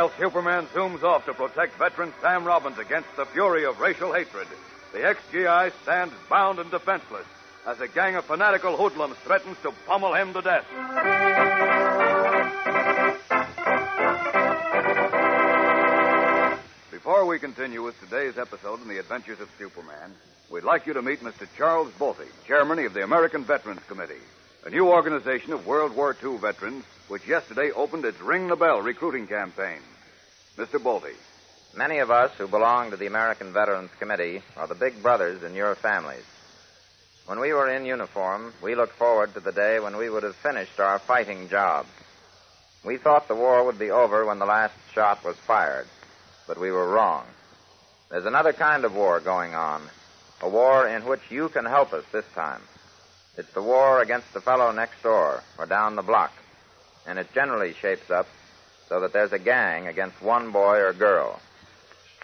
While Superman zooms off to protect veteran Sam Robbins against the fury of racial hatred, the ex-GI stands bound and defenseless as a gang of fanatical hoodlums threatens to pummel him to death. Before we continue with today's episode in the Adventures of Superman, we'd like you to meet Mr. Charles Bolte, chairman of the American Veterans Committee, a new organization of World War II veterans which yesterday opened its Ring the Bell recruiting campaign. Mr. Bolte. Many of us who belong to the American Veterans Committee are the big brothers in your families. When we were in uniform, we looked forward to the day when we would have finished our fighting job. We thought the war would be over when the last shot was fired, but we were wrong. There's another kind of war going on, a war in which you can help us this time. It's the war against the fellow next door or down the block, and it generally shapes up so that there's a gang against one boy or girl.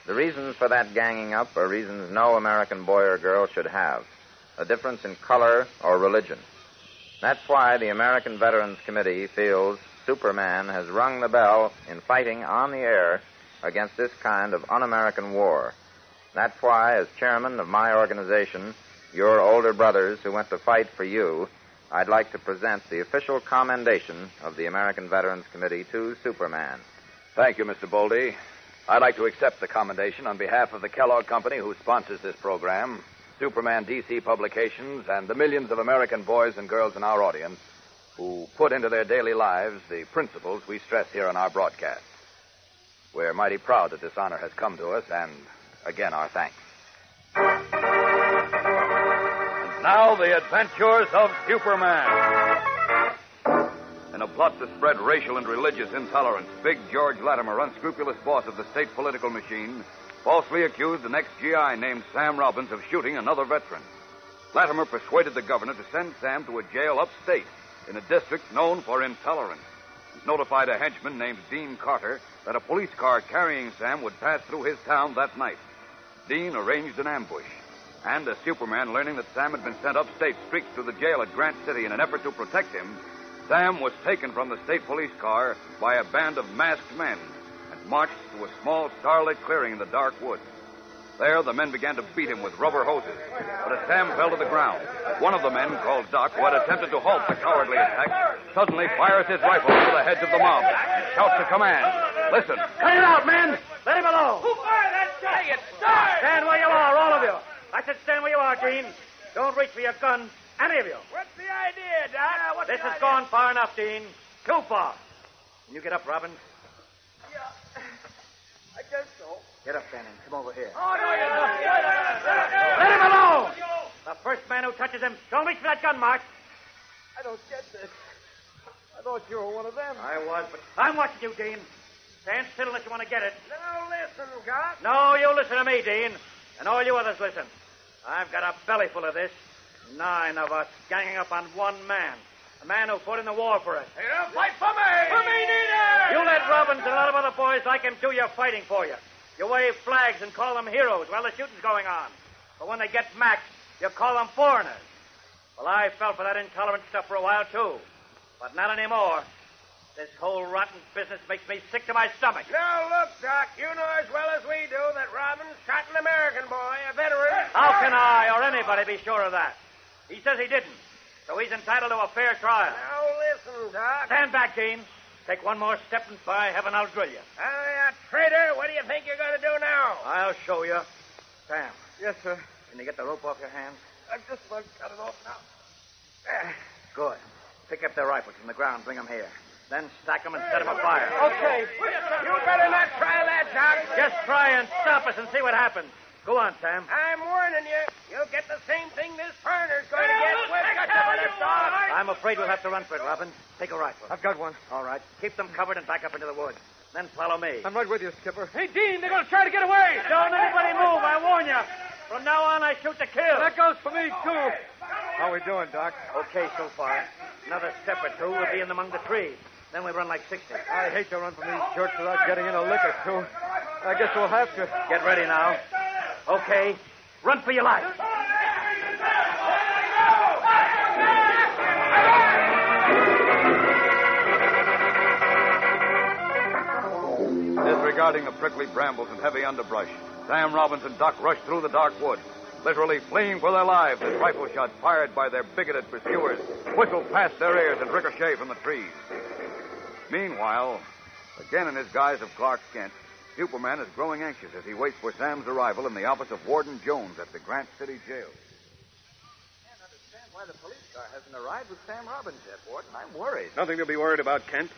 The reasons for that ganging up are reasons no American boy or girl should have a difference in color or religion. That's why the American Veterans Committee feels Superman has rung the bell in fighting on the air against this kind of un American war. That's why, as chairman of my organization, your older brothers who went to fight for you, I'd like to present the official commendation of the American Veterans Committee to Superman. Thank you, Mr. Bolte. I'd like to accept the commendation on behalf of the Kellogg Company who sponsors this program, Superman DC Publications, and the millions of American boys and girls in our audience who put into their daily lives the principles we stress here on our broadcast. We're mighty proud that this honor has come to us, and again, our thanks. Now, the adventures of Superman. In a plot to spread racial and religious intolerance, Big George Latimer, unscrupulous boss of the state political machine, falsely accused an ex-GI named Sam Robbins of shooting another veteran. Latimer persuaded the governor to send Sam to a jail upstate in a district known for intolerance. He notified a henchman named Dean Carter that a police car carrying Sam would pass through his town that night. Dean arranged an ambush. And as Superman, learning that Sam had been sent upstate, streaked to the jail at Grant City in an effort to protect him, Sam was taken from the state police car by a band of masked men and marched to a small starlit clearing in the dark woods. There, the men began to beat him with rubber hoses. But as Sam fell to the ground, one of the men, called Doc, who had attempted to halt the cowardly attack, suddenly fires his rifle into the heads of the mob. And shouts a command. Listen. Cut it out, men! Let him alone! Who fired that shot? Say it! Stand where you are, all of you. I said stand where you are, Dean. Don't reach for your gun, any of you. What's the idea, Doc? what's This the has idea? gone far enough, Dean. Too far. Can you get up, Robin? Yeah. I guess so. Get up, Bannon. Come over here. Oh, no, you don't. Let him alone! The first man who touches him, don't reach for that gun, Mark. I don't get this. I thought you were one of them. I was, but I'm watching you, Dean. Stand still unless you want to get it. Now listen, Doc. No, you listen to me, Dean. And all you others listen. I've got a belly full of this. Nine of us ganging up on one man. A man who fought in the war for us. You don't fight for me. For me neither. You let Robbins and a lot of other boys like him do your fighting for you. You wave flags and call them heroes while the shooting's going on. But when they get maxed, you call them foreigners. Well, I fell for that intolerant stuff for a while, too. But not anymore. This whole rotten business makes me sick to my stomach. Now look, Doc. You know as well as we do that Robbins shot an American boy, a veteran. How can I or anybody be sure of that? He says he didn't. So he's entitled to a fair trial. Now listen, Doc. Stand back, James. Take one more step and by heaven I'll drill you. Ah, oh, you traitor. What do you think you're going to do now? I'll show you. Sam, Yes, sir. can you get the rope off your hands? I've just about got it off now. There. Good. Pick up their rifles from the ground, bring them here. Then stack them and set them afire. Okay. You better not try that, Doc. Just try and stop us and see what happens. Go on, Sam. I'm warning you. You'll get the same thing this foreigner's going to get with such a little dog. I'm afraid we'll have to run for it, Robin. Take a rifle. I've got one. All right. Keep them covered and back up into the woods. Then follow me. I'm right with you, Skipper. Hey, Dean, they're going to try to get away. Don't anybody move. I warn you. From now on, I shoot to kill. That goes for me, too. How are we doing, Doc? Okay so far. Another step or two, we'll be in among the trees. Then we run like 60. I hate to run from these jerks without getting in a lick or two. I guess we'll have to. Get ready now. Okay. Run for your life. Disregarding the prickly brambles and heavy underbrush, Sam Robbins and Doc rushed through the dark wood, literally fleeing for their lives as rifle shots fired by their bigoted pursuers whistled past their ears and ricocheted from the trees. Meanwhile, again in his guise of Clark Kent, Superman is growing anxious as he waits for Sam's arrival in the office of Warden Jones at the Grant City Jail. I can't understand why the police car hasn't arrived with Sam Robbins yet, Warden. I'm worried. Nothing to be worried about, Kent.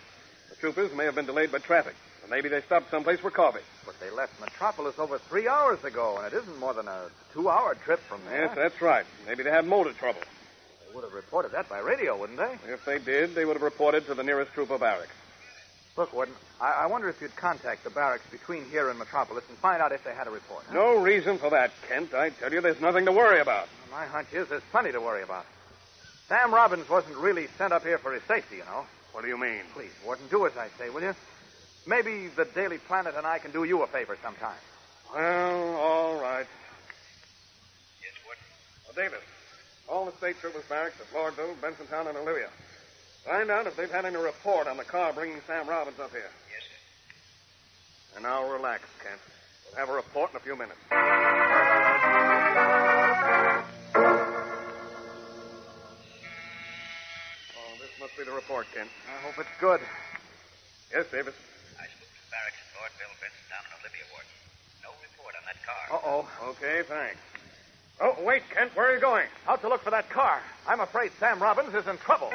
The troopers may have been delayed by traffic. Or maybe they stopped someplace for coffee. But they left Metropolis over three hours ago, and it isn't more than a two-hour trip from there. Yes, that's right. Maybe they had motor trouble. They would have reported that by radio, wouldn't they? If they did, they would have reported to the nearest trooper barracks. Look, Warden, I, I wonder if you'd contact the barracks between here and Metropolis and find out if they had a report. huh? No reason for that, Kent. I tell you, there's nothing to worry about. My hunch is there's plenty to worry about. Sam Robbins wasn't really sent up here for his safety, you know. What do you mean? Please, Warden, do as I say, will you? Maybe the Daily Planet and I can do you a favor sometime. Well, all right. Yes, Warden. Well, Davis, all the state troopers barracks at Lordville, Bensontown, and Olivia. Find out if they've had any report on the car bringing Sam Robbins up here. Yes, sir. And now relax, Kent. We'll have a report in a few minutes. Oh, this must be the report, Kent. I hope it's good. Yes, Davis. I spoke to the barracks at Lordville, Bensontown, and Olivia Warden. No report on that car. Uh-oh. Okay, thanks. Oh, wait, Kent. Where are you going? Out to look for that car. I'm afraid Sam Robbins is in trouble.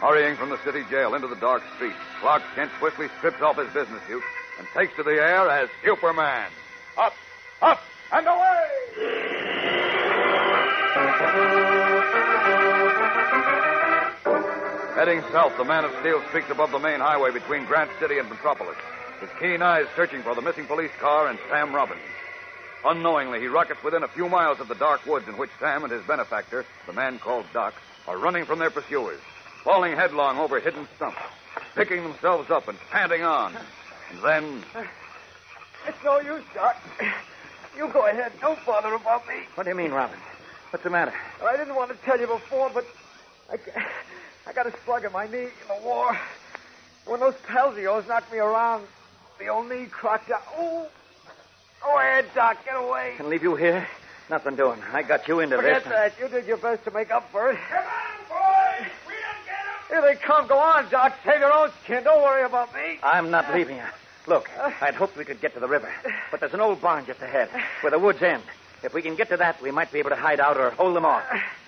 Hurrying from the city jail into the dark street, Clark Kent swiftly strips off his business suit and takes to the air as Superman. Up, up, and away! Heading south, the man of steel streaks above the main highway between Grant City and Metropolis, his keen eyes searching for the missing police car and Sam Robbins. Unknowingly, he rockets within a few miles of the dark woods in which Sam and his benefactor, the man called Doc, are running from their pursuers, falling headlong over hidden stumps, picking themselves up and panting on. And then, It's no use, Doc. You go ahead. Don't bother about me. What do you mean, Robin? What's the matter? I didn't want to tell you before, but I, I got a slug in my knee in the war. When those pals of yours knocked me around, the old knee cracked out. Oh, go ahead, Doc. Get away. Can leave you here? Nothing doing. I got you into this. Forget that. You did your best to make up for it. Come on, boys. We don't get Here they come. Go on, Doc. Save your own skin. Don't worry about me. I'm not leaving you. Look, I'd hoped we could get to the river, but there's an old barn just ahead, where the woods end. If we can get to that, we might be able to hide out or hold them off.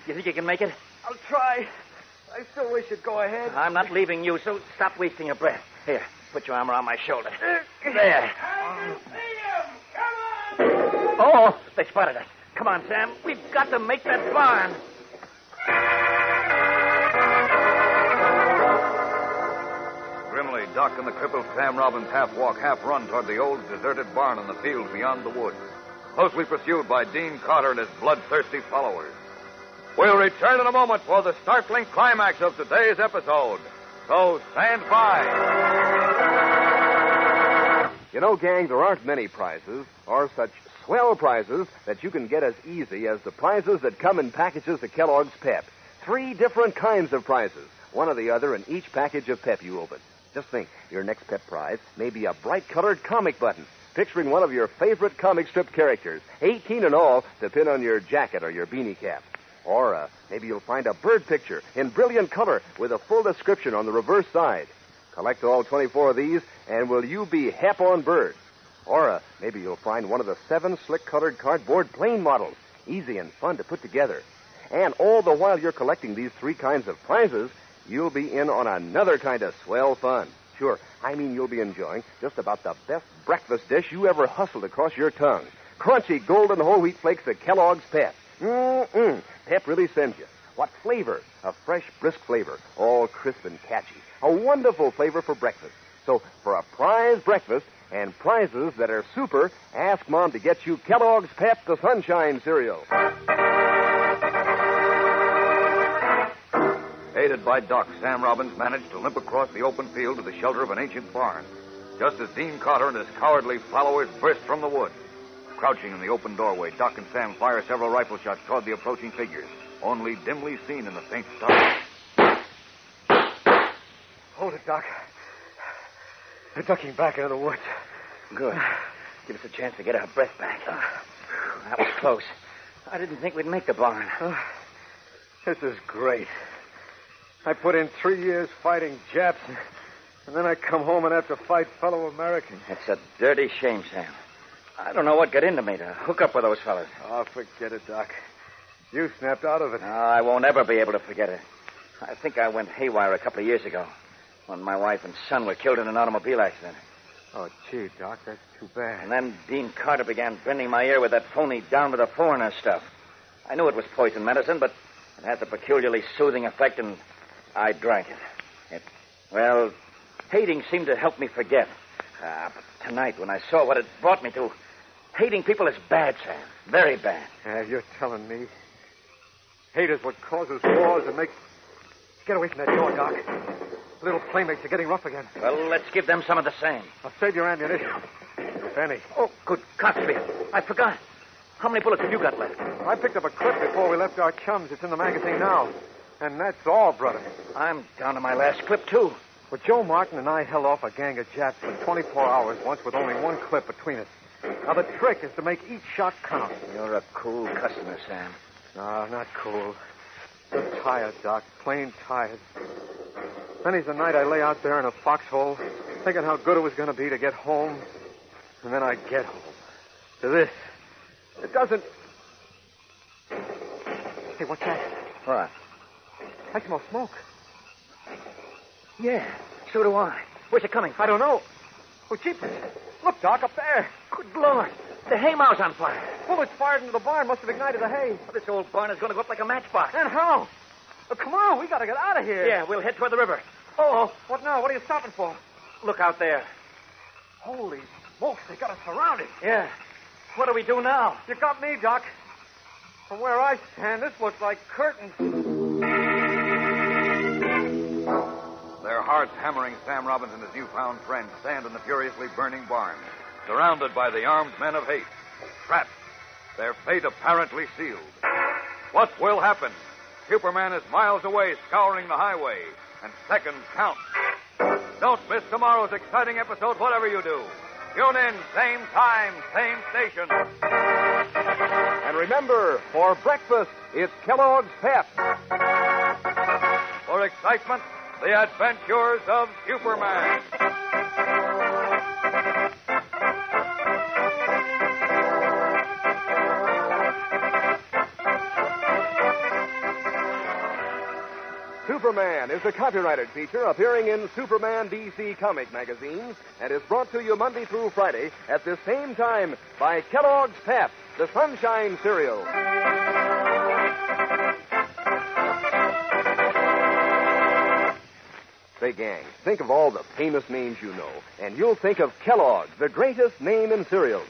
You think you can make it? I'll try. I still wish you'd go ahead. I'm not leaving you, so stop wasting your breath. Here, put your arm around my shoulder. There. Oh, they spotted us. Come on, Sam. We've got to make that barn. grimly, Doc and the crippled Sam Robbins half walk, half run toward the old deserted barn in the fields beyond the woods, closely pursued by Dean Carter and his bloodthirsty followers. We'll return in a moment for the startling climax of today's episode. So stand by. You know, gang, there aren't many prizes, or such swell prizes that you can get as easy as the prizes that come in packages of Kellogg's Pep. Three different kinds of prizes, one or the other in each package of Pep you open. Just think, your next Pep prize may be a bright colored comic button. picturing one of your favorite comic strip characters, 18 in all, to pin on your jacket or your beanie cap. Or uh, maybe you'll find a bird picture in brilliant color with a full description on the reverse side. Collect all 24 of these, and will you be hep on birds? Or uh, maybe you'll find one of the seven slick colored cardboard plane models. Easy and fun to put together. And all the while you're collecting these three kinds of prizes, you'll be in on another kind of swell fun. Sure, I mean you'll be enjoying just about the best breakfast dish you ever hustled across your tongue. Crunchy golden whole wheat flakes of Kellogg's Pep. Mm-mm. Pep really sends you. What flavor? A fresh, brisk flavor, all crisp and catchy. A wonderful flavor for breakfast. So, for a prize breakfast and prizes that are super, ask Mom to get you Kellogg's Pep the Sunshine cereal. Aided by Doc, Sam Robbins managed to limp across the open field to the shelter of an ancient barn, just as Dean Carter and his cowardly followers burst from the wood. Crouching in the open doorway, Doc and Sam fire several rifle shots toward the approaching figures, only dimly seen in the faint starlight. Doc. They're ducking back into the woods. Good. Give us a chance to get our breath back. That was close. I didn't think we'd make the barn. Uh, this is great. I put in three years fighting Japs, and then I come home and have to fight fellow Americans. It's a dirty shame, Sam. I don't know what got into me to hook up with those fellas. Oh, forget it, Doc. You snapped out of it. Oh, I won't ever be able to forget it. I think I went haywire a couple of years ago when my wife and son were killed in an automobile accident. Oh, gee, Doc, that's too bad. And then Dean Carter began bending my ear with that phony down to the foreigner stuff. I knew it was poison medicine, but it had the peculiarly soothing effect, and I drank it. It, well, hating seemed to help me forget. Ah, but tonight, when I saw what it brought me to, hating people is bad, Sam. Very bad. Yeah, you're telling me. Hate is what causes wars and makes. Get away from that door, Doc. Little playmates are getting rough again. Well, let's give them some of the same. I'll save your ammunition. If any. Oh, good Constable. I forgot. How many bullets have you got left? I picked up a clip before we left our chums. It's in the magazine now. And that's all, brother. I'm down to my last clip, too. But Joe Martin and I held off a gang of Japs for 24 hours once with only one clip between us. Now, the trick is to make each shot count. You're a cool customer, Sam. No, not cool. Just tired, Doc. Plain tired. Many's the night I lay out there in a foxhole, thinking how good it was going to be to get home. And then I get home. To this. It doesn't. Hey, what's that? What? I smell smoke. Yeah, so do I. Where's it coming from? I don't know. Oh, jeepers. Look, Doc, up there. Good Lord. The haymow's on fire. Bullets fired into the barn must have ignited the hay. Well, this old barn is going to go up like a matchbox. And how? Oh, come on, we got to get out of here. Yeah, we'll head toward the river. Oh, what now? What are you stopping for? Look out there. Holy smokes, they got us surrounded. Yeah. What do we do now? You got me, Doc. From where I stand, this looks like curtains. Their hearts hammering, Sam Robbins and his newfound friend stand in the furiously burning barn, surrounded by the armed men of hate. Trapped. Their fate apparently sealed. What will happen? Superman is miles away, scouring the highway, and seconds count. Don't miss tomorrow's exciting episode, whatever you do. Tune in, same time, same station. And remember, for breakfast, it's Kellogg's Pep. For excitement, the adventures of Superman. Superman is a copyrighted feature appearing in Superman DC comic magazines and is brought to you Monday through Friday at the same time by Kellogg's Pep, the Sunshine Cereal. Say, gang, think of all the famous names you know, and you'll think of Kellogg, the greatest name in cereals.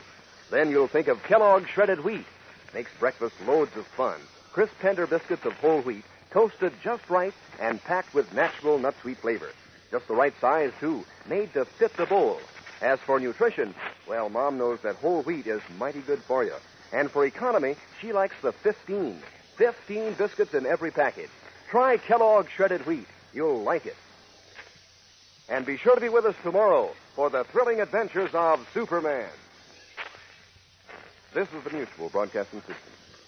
Then you'll think of Kellogg's shredded wheat. Makes breakfast loads of fun. Crisp, tender biscuits of whole wheat, toasted just right and packed with natural nut sweet flavor. Just the right size, too, made to fit the bowl. As for nutrition, well, Mom knows that whole wheat is mighty good for you. And for economy, she likes the 15. 15 biscuits in every package. Try Kellogg shredded wheat. You'll like it. And be sure to be with us tomorrow for the thrilling adventures of Superman. This is the Mutual Broadcasting System.